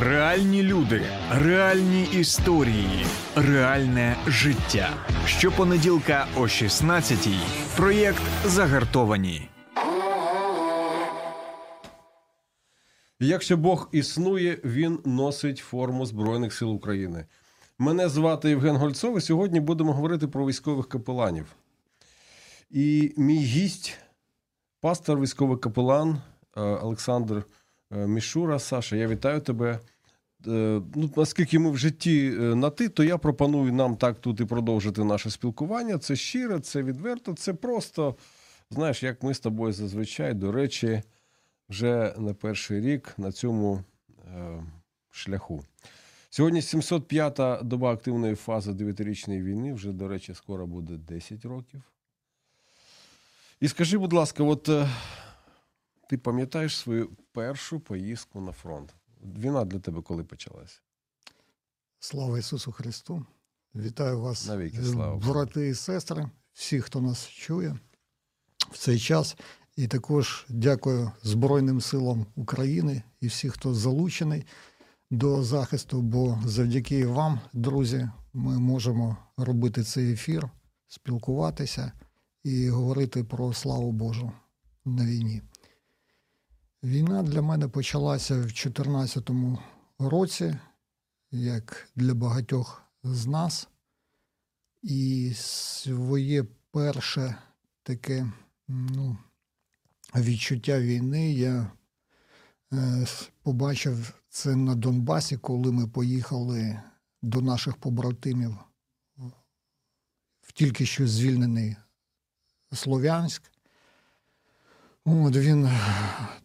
Реальні люди, реальні історії, реальне життя. Щопонеділка о 16-й. Проєкт Загартовані. Якщо Бог існує, він носить форму Збройних сил України. Мене звати Євген Гольцов, і сьогодні будемо говорити про військових капеланів. І мій гість, пастор військовий капелан е, Олександр е, Мішура. Саша, я вітаю тебе. Е, Ну, наскільки ми в житті е, на ти, то я пропоную нам так тут і продовжити наше спілкування. Це щире, це відверто, це просто, знаєш, як ми з тобою зазвичай, до речі, вже не перший рік на цьому е, шляху. Сьогодні 705-та доба активної фази 9-річної війни. Вже, до речі, скоро буде 10 років. І скажи, будь ласка, от е, ти пам'ятаєш свою першу поїздку на фронт? Війна для тебе коли почалася? Слава Ісусу Христу! Вітаю вас, Навіки е, слава. брати і сестри, всі, хто нас чує в цей час. І також дякую Збройним силам України і всі, хто залучений до захисту, бо завдяки вам, друзі, ми можемо робити цей ефір, спілкуватися і говорити про славу Божу на війні. Війна для мене почалася в 2014 році, як для багатьох з нас. І своє перше таке ну, відчуття війни я е, побачив це на Донбасі, коли ми поїхали до наших побратимів в тільки що звільнений Слов'янськ. От він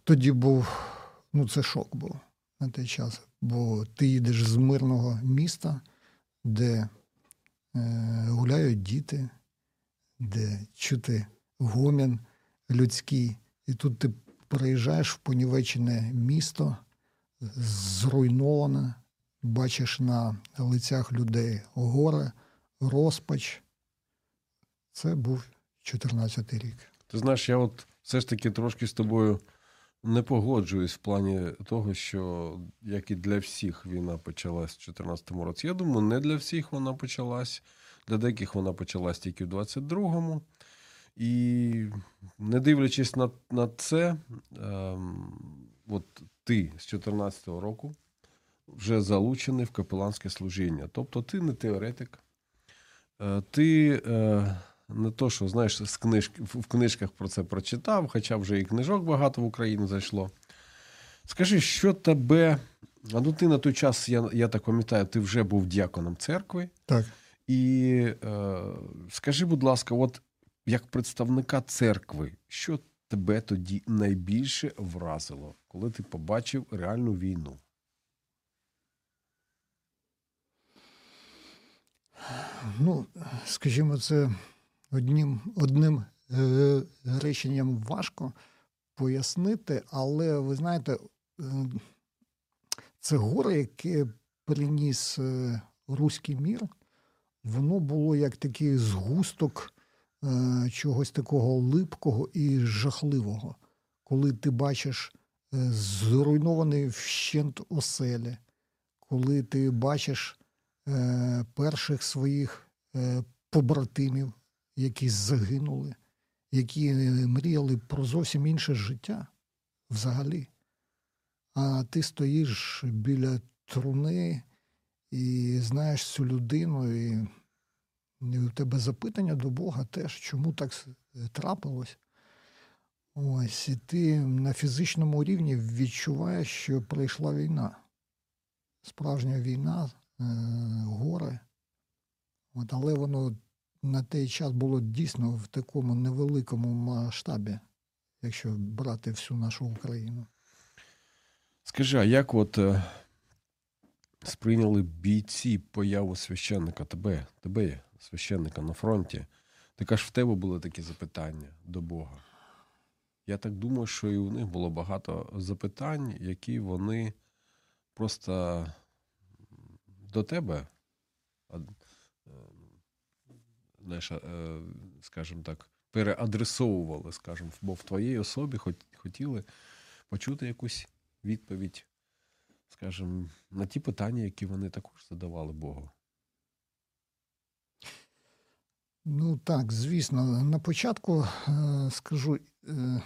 тоді був, ну це шок був на той час, бо ти їдеш з мирного міста, де е, гуляють діти, де чути гомін людський, і тут ти приїжджаєш в понівечене місто, зруйноване, бачиш на лицях людей горе, розпач. Це був 14 рік. Ти знаєш, я от все ж таки трошки з тобою не погоджуюсь в плані того, що як і для всіх війна почалась в 2014 році. Я думаю, не для всіх вона почалась. Для деяких вона почалась тільки в 22-му. І не дивлячись на, на це, ем, от ти з 2014 року вже залучений в капеланське служіння. Тобто ти не теоретик, е, ти е, не то, що знаєш, з книжки, в книжках про це прочитав, хоча вже і книжок багато в Україну зайшло. Скажи, що тебе. А ну ти на той час, я я так пам'ятаю, ти вже був діаконом церкви. Так. І е, скажи, будь ласка, от як представника церкви, що тебе тоді найбільше вразило, коли ти побачив реальну війну? Ну, скажімо, це одним одним е, реченням важко пояснити, але ви знаєте, е, це горе, яке приніс е, руський мір, воно було як такий згусток е, чогось такого липкого і жахливого, коли ти бачиш е, зруйнований вщент оселі, коли ти бачиш е, перших своїх побратимів, які загинули, які мріяли про зовсім інше життя взагалі. А ти стоїш біля труни і знаєш цю людину, і, у тебе запитання до Бога теж, чому так трапилось. Ось, і ти на фізичному рівні відчуваєш, що прийшла війна. Справжня війна, е, горе. От, але воно на той час було дійсно в такому невеликому масштабі, якщо брати всю нашу Україну. Скажи, а як от е, сприйняли бійці появу священника тебе, тебе, священника на фронті? Ти кажеш, в тебе були такі запитання до Бога. Я так думаю, що і у них було багато запитань, які вони просто до тебе, е, знаєш, е, скажімо так, переадресовували, скажімо, бо в твоїй особі хот- хотіли почути якусь відповідь скажімо, на ті питання, які вони також задавали Богу. Ну так, звісно. На початку е, скажу, е,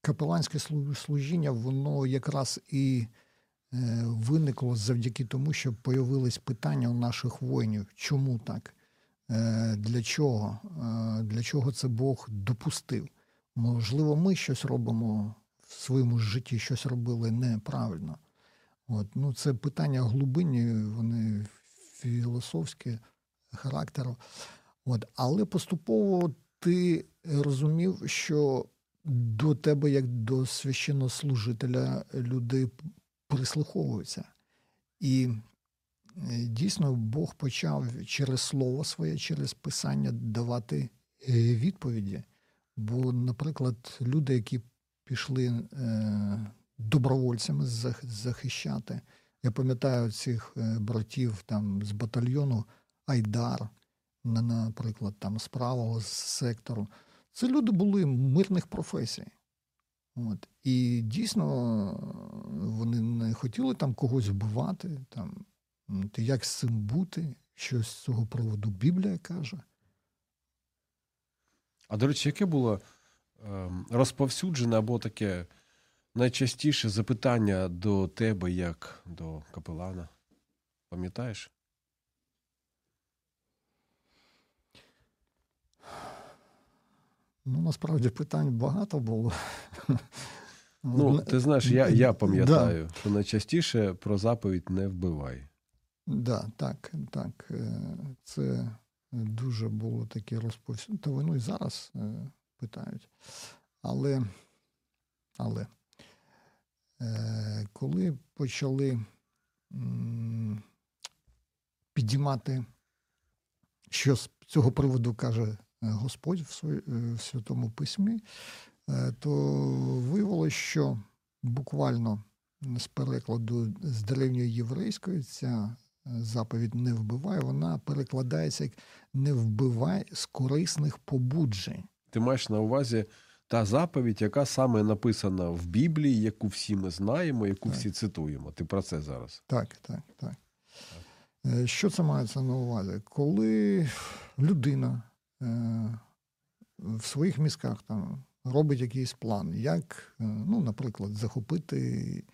капеланське слу- служіння, воно якраз і виникло завдяки тому, що появились питання у наших воїнів. Чому так? Е, Для чого? Е, Для чого це Бог допустив? Можливо, ми щось робимо в своєму житті, щось робили неправильно. От, ну, це питання глибинні, вони філософські характеру. От, але поступово ти розумів, що до тебе, як до священнослужителя, люди прислуховуються. І дійсно Бог почав через слово своє, через писання давати е, відповіді. Бо, наприклад, люди, які пішли е, добровольцями зах- захищати, я пам'ятаю цих е, братів там з батальйону Айдар, наприклад, там з правого сектору. Це люди були мирних професій. От. І дійсно вони не хотіли там когось вбивати. Там. Як з цим бути? Що з цього приводу Біблія каже. А до речі, яке було ем, розповсюджене або таке найчастіше запитання до тебе, як до капелана? Пам'ятаєш? Ну, насправді питань багато було. Ну, ти знаєш, я, я Да. пам'ятаю, що найчастіше про заповідь не вбивай. Да, так, так. е, Це дуже було таке розповсюдження. Та воно і зараз е, питають. Але, але е, коли почали підіймати, що з цього приводу каже Господь в, Святому Письмі, то виявилося, що буквально з перекладу з древньої єврейської ця заповідь не вбивай, вона перекладається як не вбивай з корисних побуджень. Ти маєш на увазі та заповідь, яка саме написана в Біблії, яку всі ми знаємо, яку Так. всі цитуємо. Ти про це зараз. Так, так, так. Е, Що це мається на увазі? Коли людина е, в своїх мізках там робить якийсь план, як, е, ну, наприклад, захопити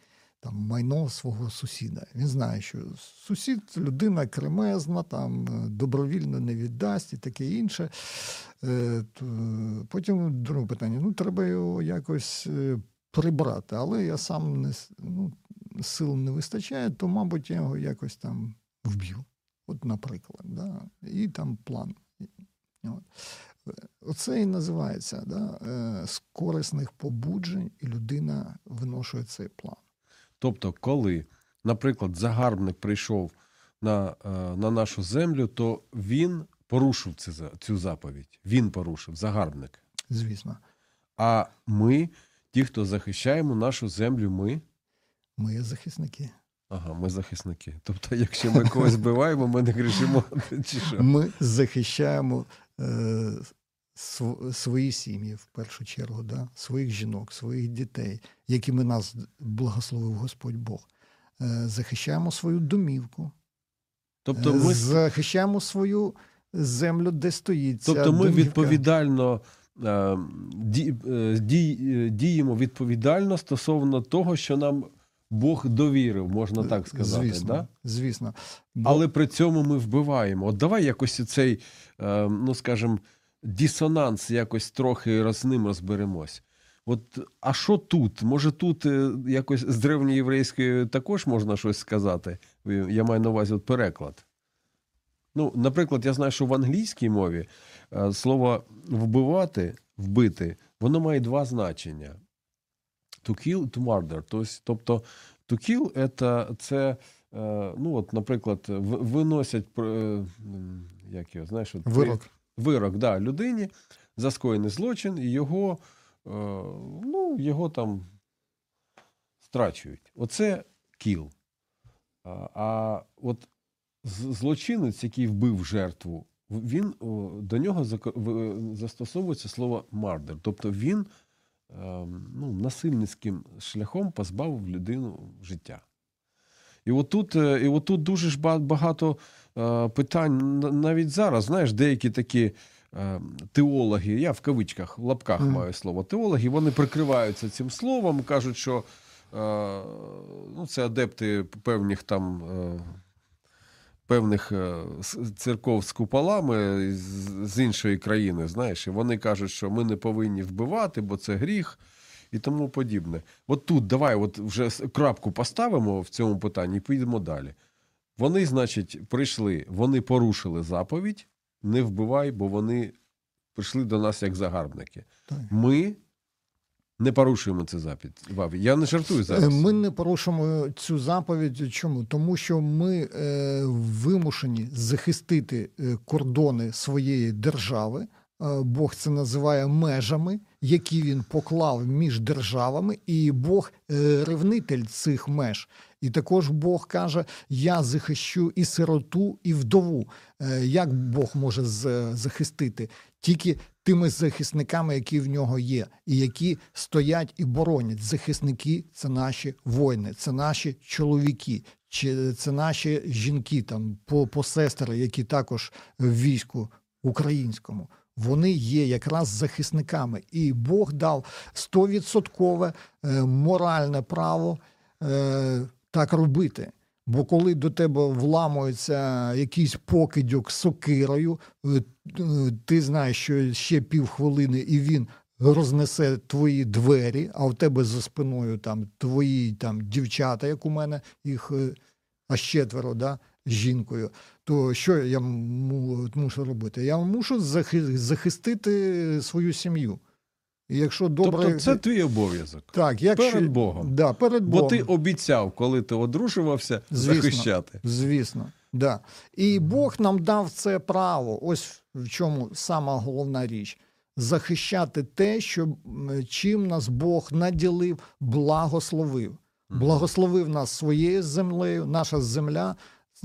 там, майно свого сусіда. Він знає, що сусід людина кремезна, там е, добровільно не віддасть і таке інше. Е, Потім друге питання: ну, треба його якось е, прибрати, але я сам не ну, сил не вистачає, то, мабуть, я його якось там вб'ю. От, наприклад, да? і там план. От. Оце і називається да? е, з корисних побуджень, і людина виношує цей план. Тобто, коли, наприклад, загарбник прийшов на, е, на нашу землю, то він порушив цю, цю заповідь. Він порушив, загарбник. Звісно, А ми, ті, хто захищаємо нашу землю, ми. ми захисники. Ага, ми захисники. Тобто, якщо ми когось збиваємо, ми не грішимо. Чи що? Ми захищаємо е, свої сім'ї в першу чергу, да? своїх жінок, своїх дітей, якими нас благословив Господь Бог. Е, захищаємо свою домівку, Тобто, Е, ми, захищаємо свою землю, де стоїть. ця тобто ми домівка. відповідально е, ді, ді, діємо відповідально стосовно того, що нам Бог довірив, можна так сказати. Звісно, Да? звісно. Бо, Але при цьому ми вбиваємо. От давай якось цей, ну скажімо, дисонанс якось трохи з ним розберемось. От, а що тут? Може, тут е, якось з древньоєврейської також можна щось сказати? Я маю на увазі от переклад. Ну, наприклад, я знаю, що в англійській мові е, слово вбивати, вбити, воно має два значення: to kill, to murder. Тобто, to kill это, це, е, ну, от, наприклад, виносять як його, знаєш, от, вирок. Вирок да, людині за скоєний злочин, і його, е, ну, його там страчують. Оце кіл. А, а от злочинець, який вбив жертву, він до нього застосовується слово мардер. Тобто він ну, насильницьким шляхом позбавив людину життя. І отут, е, і отут дуже ж багато е, питань навіть зараз, знаєш, деякі такі е, теологи, я в кавичках, в лапках mm. маю слово теологи, вони прикриваються цим словом, кажуть, що ну, це адепти певних там. Певних церков з куполами з іншої країни, знаєш, і вони кажуть, що ми не повинні вбивати, бо це гріх і тому подібне. От тут давай от вже крапку поставимо в цьому питанні і підемо далі. Вони, значить, прийшли, вони порушили заповідь, не вбивай, бо вони прийшли до нас як загарбники. Так. Ми не порушуємо цю заповідь. Я не жартую е, зараз. Ми не порушуємо цю заповідь. Чому? Тому що ми е, вимушені захистити е, кордони своєї держави. Е, Бог це називає межами, які він поклав між державами, і Бог е, ревнитель цих меж. І також Бог каже: Я захищу і сироту, і вдову. Е, як Бог може захистити? Тільки тими захисниками, які в нього є, і які стоять і боронять. Захисники це наші воїни, це наші чоловіки, чи це наші жінки, там по, по сестри, які також в війську українському вони є якраз захисниками, і Бог дав стовідсоткове е, моральне право е, так робити. Бо коли до тебе вламується якийсь покидьок сокирою, е, ти знаєш, що ще півхвилини і він рознесе твої двері, а в тебе за спиною там твої там дівчата, як у мене, їх аж четверо, да, з жінкою то що я мушу робити? Я мушу захистити свою сім'ю. І якщо добре... Тобто це твій обов'язок. Так, якщо... Перед Богом. Да, перед Бо ти обіцяв, коли ти одружувався, звісно, захищати. Звісно, да. І Бог нам дав це право. Ось в чому сама головна річ. Захищати те, що чим нас Бог наділив, благословив. Благословив нас своєю землею, наша земля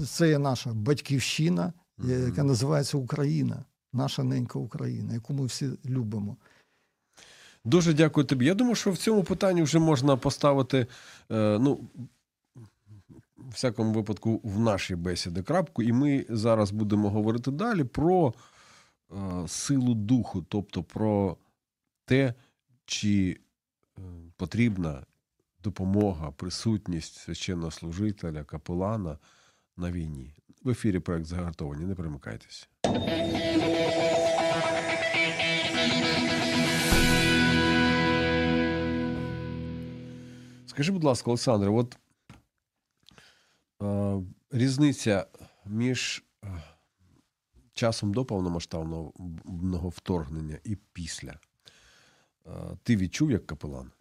це є наша батьківщина, яка називається Україна, наша ненька Україна, яку ми всі любимо. Дуже дякую тобі. Я думаю, що в цьому питанні вже можна поставити, е, ну, в всякому випадку, в нашій бесіді крапку, і ми зараз будемо говорити далі про е, силу духу, тобто про те, чи е, потрібна допомога, присутність священнослужителя, капелана на війні. В ефірі проект загартовані. Не примикайтесь. Скажи, будь ласка, Олександре, от е, різниця між часом до повномасштабного вторгнення і після. Е, ти відчув як капелан?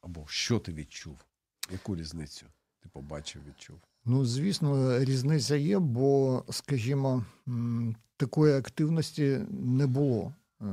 Або що ти відчув? Яку різницю? Ти побачив, відчув? Ну, звісно, різниця є, бо, скажімо, такої активності не було е,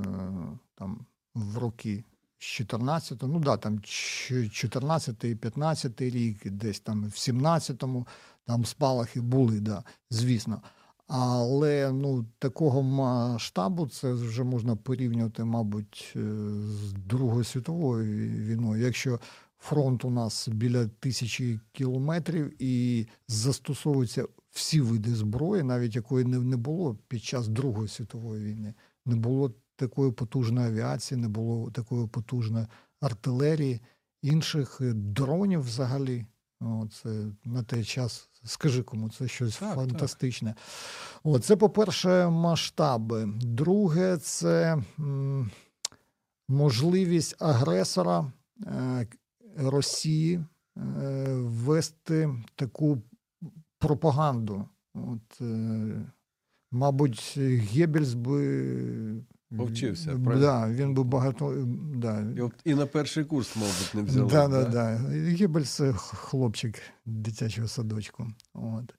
там в роки з 14 ну да, там 14 15 рік, десь там в 17-му там спалахи були, да, звісно. Але ну, такого масштабу це вже можна порівнювати, мабуть, е, з Другою світовою війною. Якщо Фронт у нас біля тисячі кілометрів і застосовуються всі види зброї, навіть якої не, було під час Другої світової війни. Не було такої потужної авіації, не було такої потужної артилерії, інших дронів взагалі. Це на той час, скажи кому, це щось так, фантастичне. Так. О, це, по-перше, масштаби. Друге, це м, можливість агресора. Е, Росії е, вести таку пропаганду. От, е, Мабуть, Геббельс би. Повчився, Да, він би багато. Да. І, і на перший курс, мабуть, не взяли. Да, да, да. Геббельс – хлопчик дитячого садочку. От.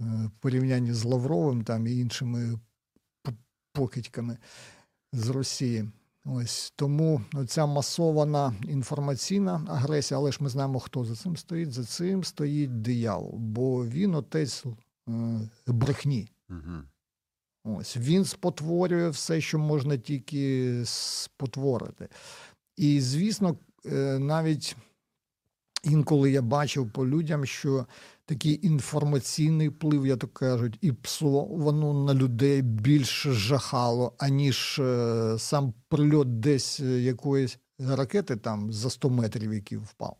Е, в порівнянні з Лавровим там і іншими покидьками з Росії. Ось тому ця масована інформаційна агресія, але ж ми знаємо, хто за цим стоїть. За цим стоїть диявол, бо він отець е, брехні. Угу. Ось він спотворює все, що можна тільки спотворити. І, звісно, е, навіть інколи я бачив по людям, що такий інформаційний вплив, я так кажуть, і псо воно на людей більш жахало, аніж е, сам прильот десь е, якоїсь ракети там за 100 метрів, який впав.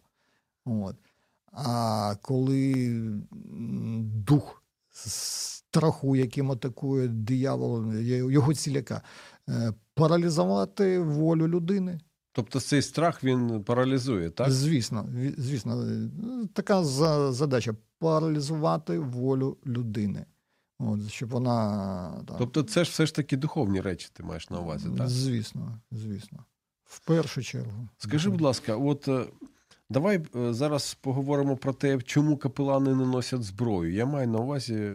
От. А коли дух страху, яким атакує диявол, його ціляка, е, паралізувати волю людини. Тобто цей страх він паралізує, так? Звісно, звісно, така задача паралізувати волю людини. От, щоб вона так, Тобто це ж все ж таки духовні речі, ти маєш на увазі, так? звісно, звісно. В першу чергу. Скажи, будь ласка, от е, давай е, зараз поговоримо про те, чому капелани не носять зброю. Я маю на увазі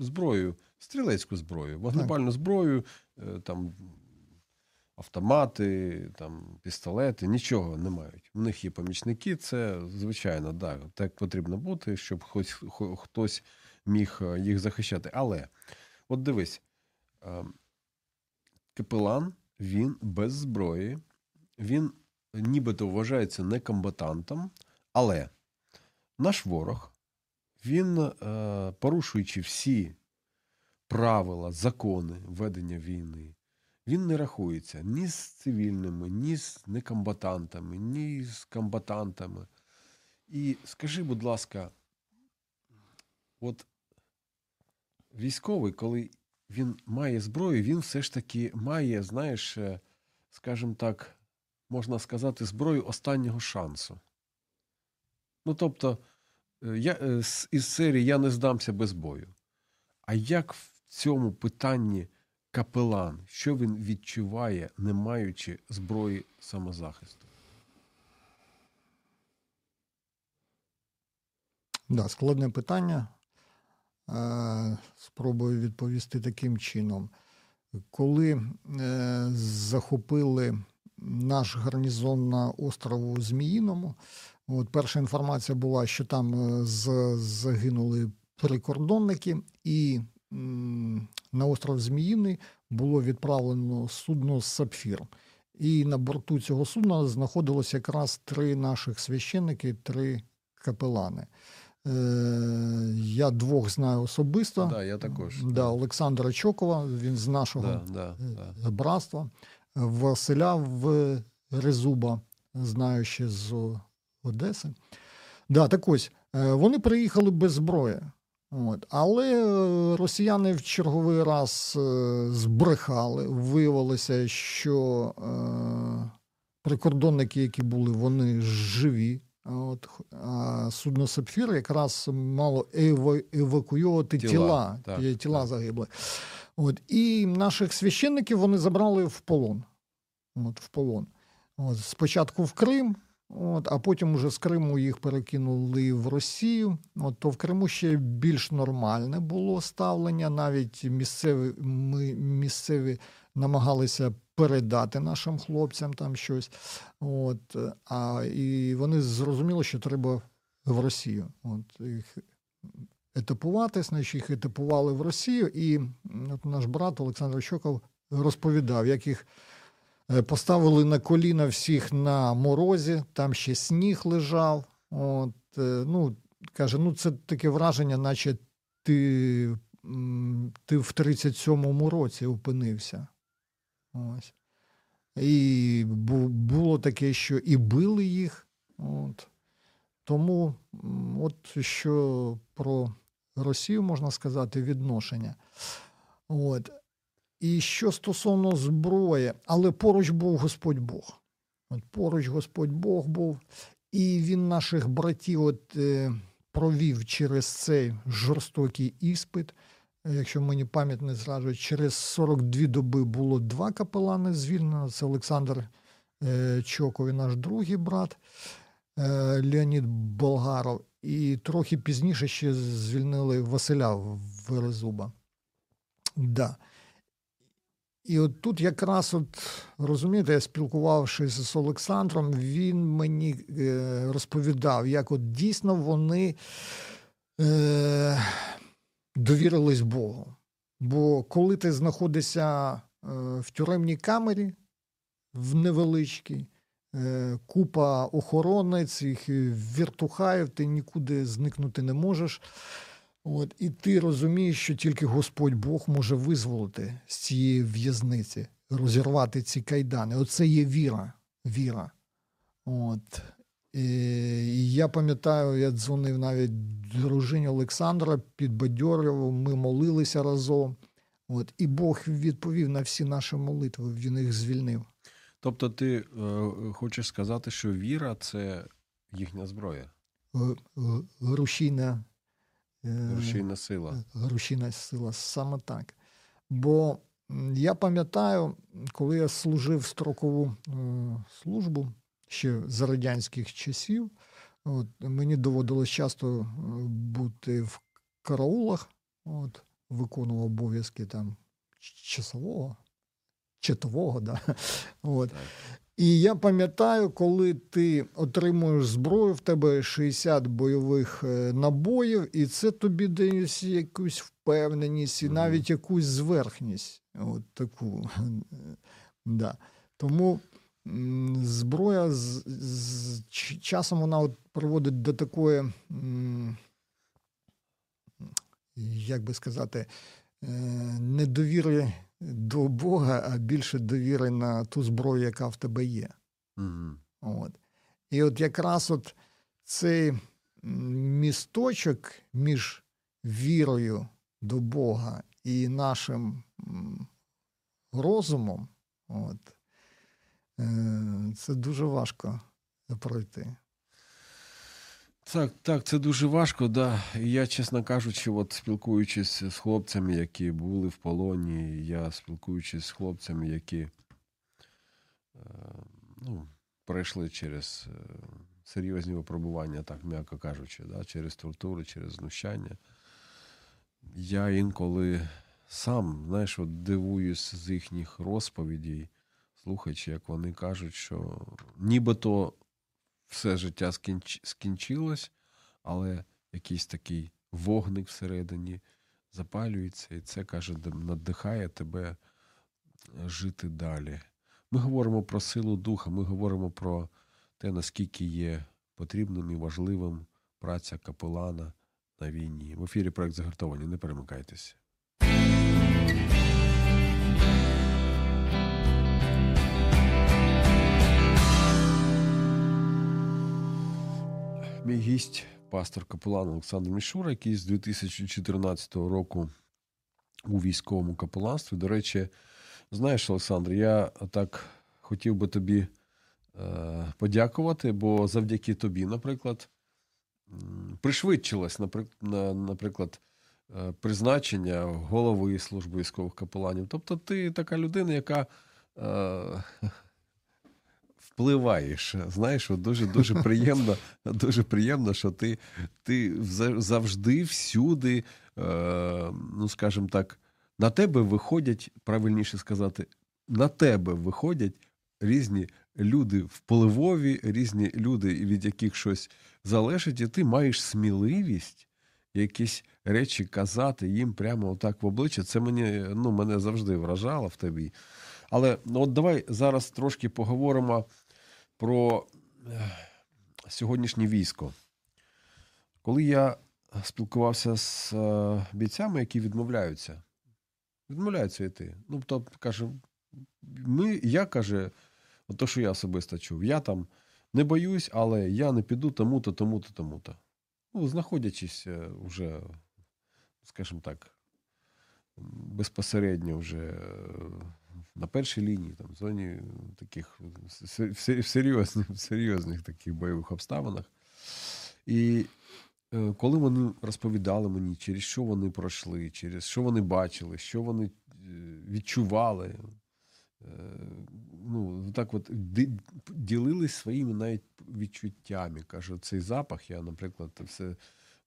зброю, стрілецьку зброю, вогнепальну зброю, е, там автомати, там пістолети, нічого не мають. У них є помічники, це звичайно, да, так потрібно бути, щоб хоч хо- хтось міг е, їх захищати. Але от дивись, е, капелан він без зброї, він нібито вважається некомбатантом, але наш ворог, він, е, порушуючи всі правила, закони ведення війни, він не рахується ні з цивільними, ні з некомбатантами, ні з комбатантами. І скажи, будь ласка, от військовий, коли він має зброю, він все ж таки має, знаєш, е, скажімо так, можна сказати, зброю останнього шансу. Ну, тобто, е, я, е, із серії Я не здамся без бою. А як в цьому питанні капелан, що він відчуває, не маючи зброї самозахисту? Да, складне питання. Е, Спробую відповісти таким чином. Коли е, захопили наш гарнізон на острову Зміїному, от перша інформація була, що там е, загинули прикордонники, і на остров Зміїний було відправлено судно Сапфір. І на борту цього судна знаходилося якраз три наших священники, три капелани. Е, Я двох знаю особисто. Да, я також. Да, Олександра Чокова, він з нашого Да, да, да. е, братства. Василя в Резуба, знаю ще з Одеси. Да, так ось, е, вони приїхали без зброї. От. Але е, росіяни в черговий раз е, збрехали. Виявилося, що е, прикордонники, які були, вони живі. От, а судно Сапфір якраз мало ева- евакуювати Тіла, тіла, так, тіла так. загибли. От, і наших священників вони забрали в полон. От, в полон. От, спочатку в Крим, от, а потім уже з Криму їх перекинули в Росію. От, то в Криму ще більш нормальне було ставлення. Навіть місцеві, ми, місцеві намагалися передати нашим хлопцям там щось. От, а, і вони зрозуміли, що треба в Росію. От, їх етапувати, значить їх етапували в Росію. І от наш брат Олександр Щоков розповідав, як їх поставили на коліна всіх на морозі, там ще сніг лежав. От, е, ну, каже, ну це таке враження, наче ти, ти в 37-му році опинився. Ось. І було таке, що і били їх. От. Тому от що про Росію можна сказати відношення. От. І що стосовно зброї, але поруч був Господь Бог. От поруч Господь Бог був, і він наших братів от, е, провів через цей жорстокий іспит. Е, Якщо мені пам'ять не зраджує, через 42 доби було два капелани звільнено. Це Олександр е, Чоков і наш другий брат е, Леонід Болгаров. І трохи пізніше ще звільнили Василя Верезуба. Да. І от тут якраз, от, розумієте, я спілкувавшись з Олександром, він мені е, розповідав, як от дійсно вони е, довірились Богу. Бо коли ти знаходишся е, в тюремній камері, в невеличкій, е, купа охорони, цих віртухаїв, ти нікуди зникнути не можеш. От, і ти розумієш, що тільки Господь Бог може визволити з цієї в'язниці, розірвати ці кайдани. Оце є віра. Віра. От. І я пам'ятаю, я дзвонив навіть дружині Олександра, під підбадьорював, ми молилися разом. От, І Бог відповів на всі наші молитви, він їх звільнив. Тобто, ти е, хочеш сказати, що віра це їхня зброя, Рушійна, рушійна сила. Рушійна сила, саме так. Бо я пам'ятаю, коли я служив строкову е, службу ще за радянських часів, от, мені доводилось часто е, бути в караулах, от, виконував обов'язки там часового, читового. Да? От. І я пам'ятаю, коли ти отримуєш зброю, в тебе 60 бойових е, набоїв, і це тобі дає якусь впевненість і навіть якусь зверхність. От таку. Да. Тому зброя з, з часом вона от приводить до такої, як би сказати, е, недовіри до Бога, а більше довіри на ту зброю, яка в тебе є. Угу. От. І от якраз от цей місточок між вірою до Бога і нашим розумом, от, е, це дуже важко пройти. Так, так, це дуже важко, да. Я, чесно кажучи, от спілкуючись з хлопцями, які були в полоні, я спілкуючись з хлопцями, які е, ну, пройшли через е, серйозні випробування, так м'яко кажучи, да, через тортури, через знущання. Я інколи сам, знаєш, от дивуюсь з їхніх розповідей, слухаючи, як вони кажуть, що нібито все життя скінч... скінчилось, але якийсь такий вогник всередині запалюється, і це каже, надихає тебе жити далі. Ми говоримо про силу духа, ми говоримо про те, наскільки є потрібним і важливим праця капелана на війні. В ефірі проект загартовані. Не перемикайтеся. Мій гість, пастор капелан Олександр Мішура, який з 2014 року у військовому капеланстві. До речі, знаєш, Олександр, я так хотів би тобі е, подякувати, бо завдяки тобі, наприклад, пришвидшилось, наприклад, е, призначення голови служби військових капеланів. Тобто, ти така людина, яка. Впливаєш. Знаєш, дуже дуже приємно, дуже приємно, що ти ти завжди всюди, е, ну скажімо так, на тебе виходять, правильніше сказати, на тебе виходять різні люди впливові, різні люди, від яких щось залежить, і ти маєш сміливість якісь речі казати їм прямо отак в обличчя. Це мені ну, мене завжди вражало в тобі. Але ну, от давай зараз трошки поговоримо про сьогоднішнє військо. Коли я спілкувався з е, бійцями, які відмовляються, відмовляються йти. Ну, тобто, каже, ми, я каже, то, що я особисто чув, я там не боюсь, але я не піду тому-то, тому-то, тому-то. Ну, знаходячись вже, е, скажімо так, безпосередньо вже на першій лінії, там, в зоні таких в серйозних, в серйозних таких бойових обставинах. І е, коли вони розповідали мені, через що вони пройшли, через що вони бачили, що вони е, відчували, е, ну, так от ділились своїми навіть відчуттями. Кажу, цей запах, я, наприклад, все,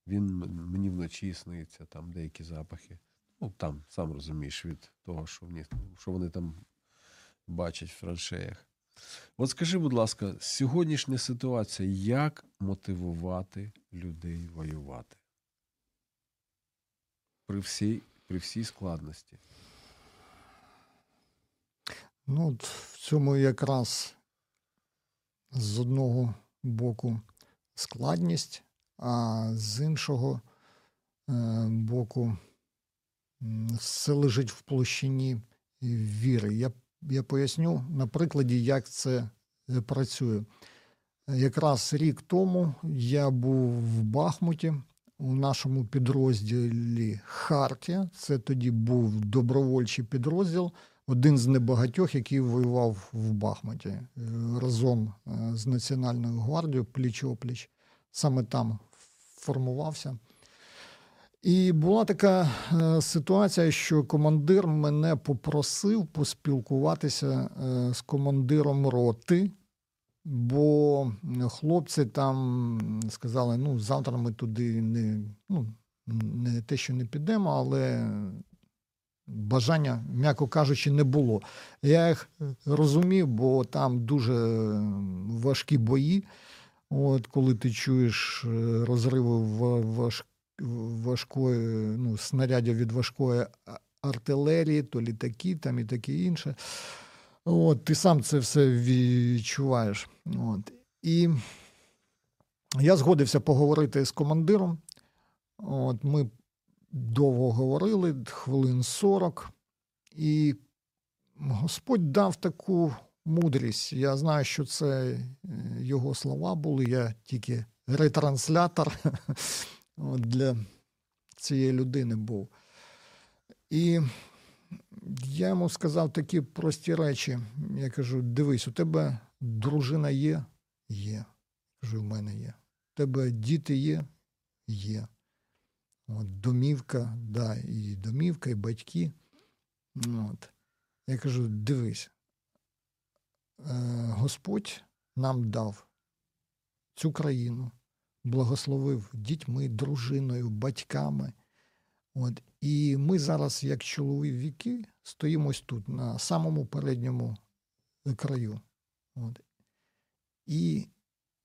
він мені вночі сниться, там деякі запахи. Ну, там, сам розумієш, від того, що вони, що вони там бачать в траншеях. От скажи, будь ласка, сьогоднішня ситуація, як мотивувати людей воювати? При всій при всій складності? Ну, от в цьому якраз з одного боку складність, а з іншого е, боку все лежить в площині віри. Я, я поясню на прикладі, як це е, працює. Якраз рік тому я був в Бахмуті у нашому підрозділі Хартія. Це тоді був добровольчий підрозділ, один з небагатьох, який воював в Бахмуті е, разом е, з Національною гвардією пліч-опліч. Саме там формувався. І була така е, ситуація, що командир мене попросив поспілкуватися е, з командиром роти, бо хлопці там сказали: ну, завтра ми туди не, ну, не те, що не підемо, але бажання, м'яко кажучи, не було. Я їх розумів, бо там дуже важкі бої. От, коли ти чуєш е, розриви в- важ, важкої, ну, снарядів від важкої артилерії, то літаки там і таке інше. От, ти сам це все відчуваєш. От. І я згодився поговорити з командиром. От, ми довго говорили, хвилин 40, і Господь дав таку мудрість. Я знаю, що це е, його слова були. Я тільки ретранслятор для цієї людини був. І я йому сказав такі прості речі. Я кажу: дивись, у тебе дружина є? Є. Кажу, в мене є. У тебе діти є? Є. От, домівка, да, і домівка, і батьки. От. Я кажу: дивись, е, Господь нам дав цю країну, благословив дітьми, дружиною, батьками. От. І ми зараз, як чоловіки, стоїмо ось тут, на самому передньому краю. От. І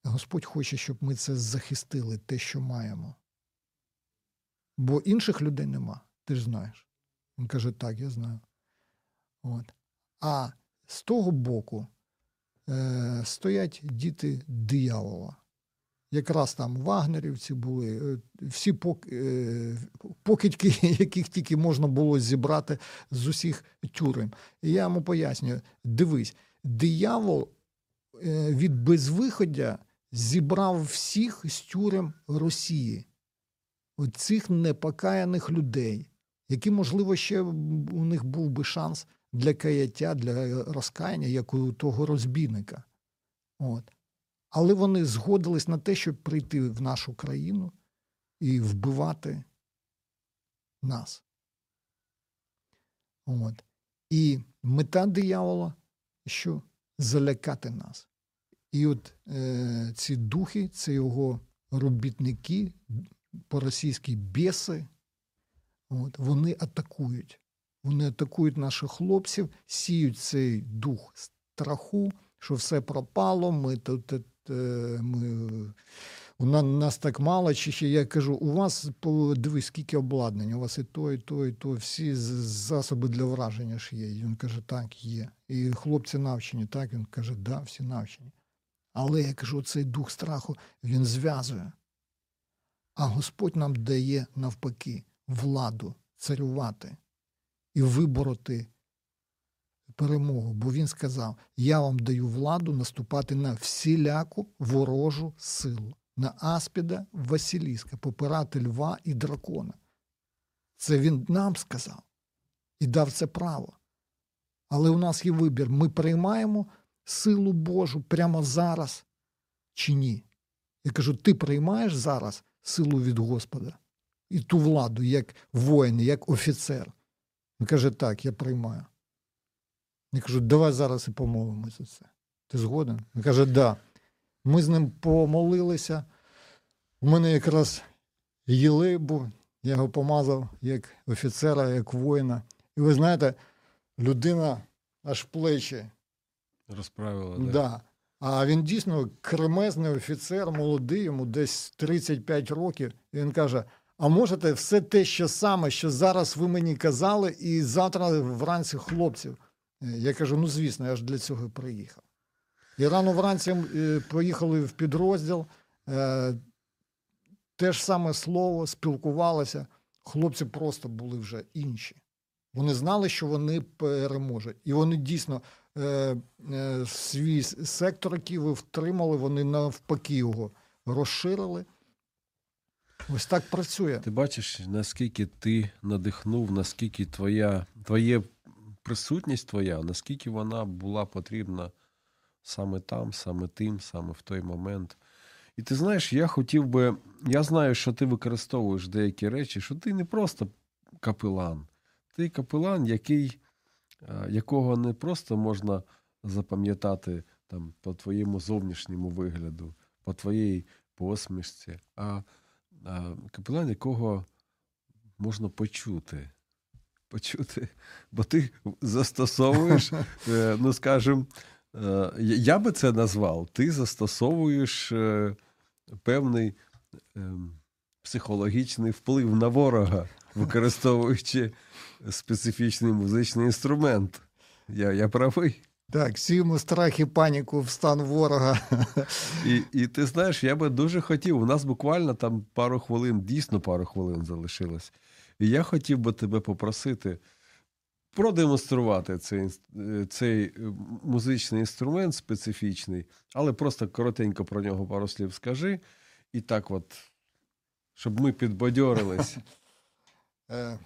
Господь хоче, щоб ми це захистили, те, що маємо. Бо інших людей нема, ти ж знаєш. Він каже, так, я знаю. От. А з того боку е, стоять діти диявола. Якраз там вагнерівці були, е, всі е, покидьки, яких тільки можна було зібрати з усіх тюрем. І я йому пояснюю: дивись, диявол е, від безвиходя зібрав всіх з тюрем Росії, оцих непокаяних людей, які, можливо, ще у них був би шанс для каяття, для розкаяння, як у того розбійника. От. Але вони згодились на те, щоб прийти в нашу країну і вбивати нас. От. І мета диявола що залякати нас. І от е, ці духи, це його робітники, по-російськи біси, от, вони атакують. Вони атакують наших хлопців, сіють цей дух страху, що все пропало, ми тут. Е, Ми, у нас так мало, чи ще я кажу, у вас дивись, скільки обладнання, у вас і то, і то, і то, всі засоби для враження ж є. І він каже, так, є. І хлопці навчені, так, він каже, да, всі навчені. Але я кажу, цей дух страху він зв'язує. А Господь нам дає навпаки владу царювати і вибороти перемогу. Бо він сказав: Я вам даю владу наступати на всіляку ворожу силу, на аспіда Василіска, попирати льва і дракона. Це він нам сказав і дав це право. Але у нас є вибір: ми приймаємо силу Божу прямо зараз чи ні. Я кажу: ти приймаєш зараз силу від Господа і ту владу, як воїн, як офіцер. Він каже, так, я приймаю. Я кажу, давай зараз і помолимося за це. Ти згоден? Він каже, да. Ми з ним помолилися. У мене якраз єлей був, я його помазав як офіцера, як воїна. І ви знаєте, людина аж плечі. Розправила. Да. Да. А він дійсно кремезний офіцер, молодий, йому десь 35 років. І він каже: А можете все те, що саме, що зараз ви мені казали, і завтра вранці хлопців. Е, Я кажу: ну звісно, я ж для цього приїхав. І рано вранці е, поїхали в підрозділ, е, те ж саме слово, спілкувалися. Хлопці просто були вже інші. Вони знали, що вони переможуть. І вони дійсно свій сектор, який ви втримали, вони навпаки його розширили. Ось так працює. Ти бачиш, наскільки ти надихнув, наскільки твоя, твоє присутність твоя, наскільки вона була потрібна саме там, саме тим, саме в той момент. І ти знаєш, я хотів би, я знаю, що ти використовуєш деякі речі, що ти не просто капелан, ти капелан, який, е, якого не просто можна запам'ятати там, по твоєму зовнішньому вигляду, по твоїй посмішці, а а, капелан, якого можна почути. Почути, бо ти застосовуєш, е, ну скажімо, е, я би це назвав, ти застосовуєш е, певний ем, психологічний вплив на ворога, використовуючи специфічний музичний інструмент. Я, я правий. Так, сіємо страх і паніку в стан ворога. І, і ти знаєш, я би дуже хотів. У нас буквально там пару хвилин, дійсно пару хвилин залишилось. Я хотів би тебе попросити продемонструвати цей, е, цей е, музичний інструмент специфічний, але просто коротенько про нього пару слів скажи. І так, от, щоб ми підбадьорились. Е,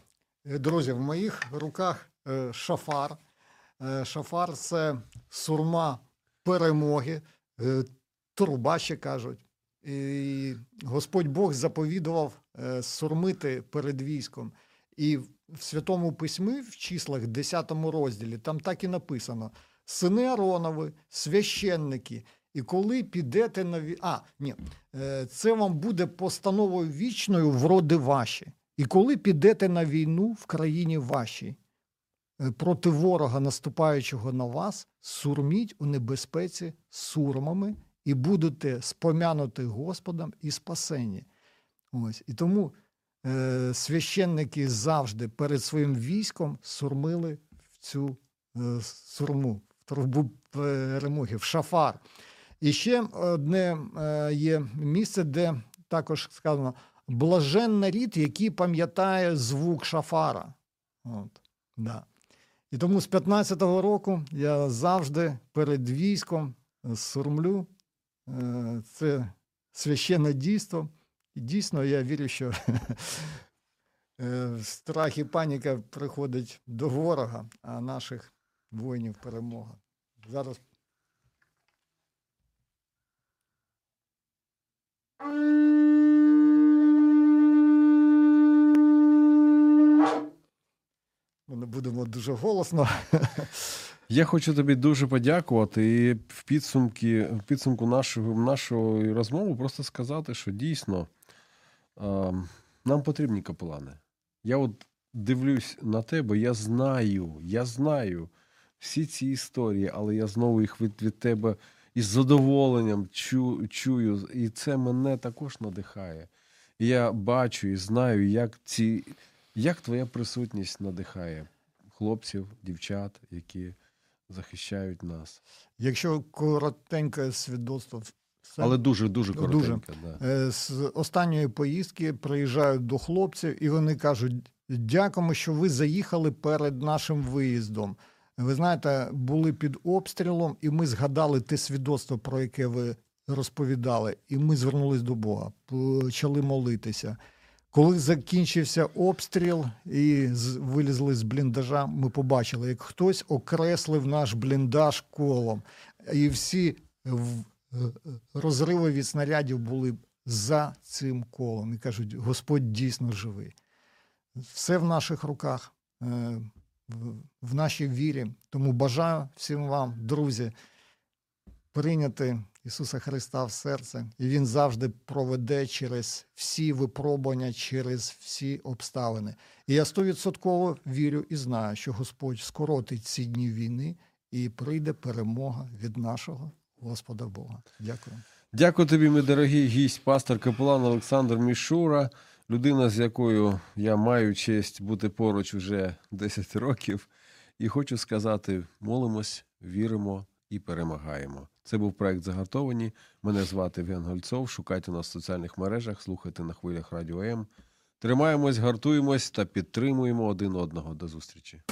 Друзі, в моїх руках шафар. Шафар це сурма перемоги, труба ще кажуть. І Господь Бог заповідував е, сурмити перед військом. І в Святому Письмі, в числах 10 розділі, там так і написано: сини Аронови, священники. І коли підете на ві... А, ні, е, це вам буде постановою вічною в роди ваші. І коли підете на війну в країні вашій е, проти ворога, наступаючого на вас, сурміть у небезпеці сурмами і будете спомянути Господом і спасені. Ось. І тому е, священники завжди перед своїм військом сурмили в цю е, сурму, в трубу перемоги, в шафар. І ще одне е, є місце, де також сказано блаженна рід, який пам'ятає звук шафара. От, да. І тому з 15-го року я завжди перед військом сурмлю. Е, Це священне дійство. І дійсно я вірю, що е, страх і паніка приходить до ворога, а наших воїнів перемога. Зараз ми будемо дуже голосно. Я хочу тобі дуже подякувати і в підсумки, в підсумку нашого, нашої розмови просто сказати, що дійсно нам потрібні капелани. Я от дивлюсь на тебе, я знаю, я знаю всі ці історії, але я знову їх від, від тебе із задоволенням чу, чую, і це мене також надихає. Я бачу і знаю, як ці, як твоя присутність надихає хлопців, дівчат, які захищають нас. Якщо коротеньке свідоцтво, все. Але дуже дуже Дуже. Да. Е, з останньої поїздки приїжджають до хлопців, і вони кажуть: дякуємо, що ви заїхали перед нашим виїздом. Ви знаєте, були під обстрілом, і ми згадали те свідоцтво, про яке ви розповідали, і ми звернулись до Бога, почали молитися. Коли закінчився обстріл і вилізли з бліндажа, ми побачили, як хтось окреслив наш бліндаж колом, і всі е, розриви від снарядів були за цим колом. І кажуть, Господь дійсно живий. Все в наших руках, е, в- нашій вірі. Тому бажаю всім вам, друзі, прийняти Ісуса Христа в серце, і Він завжди проведе через всі випробування, через всі обставини. І я стовідсотково вірю і знаю, що Господь скоротить ці дні війни і прийде перемога від нашого Господа Бога. Дякую. Дякую тобі, мій дорогий гість, пастор капелан Олександр Мішура. людина, з якою я маю честь бути поруч уже 10 років. І хочу сказати: молимось, віримо і перемагаємо. Це був проект Загартовані. Мене звати Євген Гольцов. Шукайте нас в соціальних мережах, слухайте на хвилях Радіо М. Тримаємось, гартуємось та підтримуємо один одного. До зустрічі.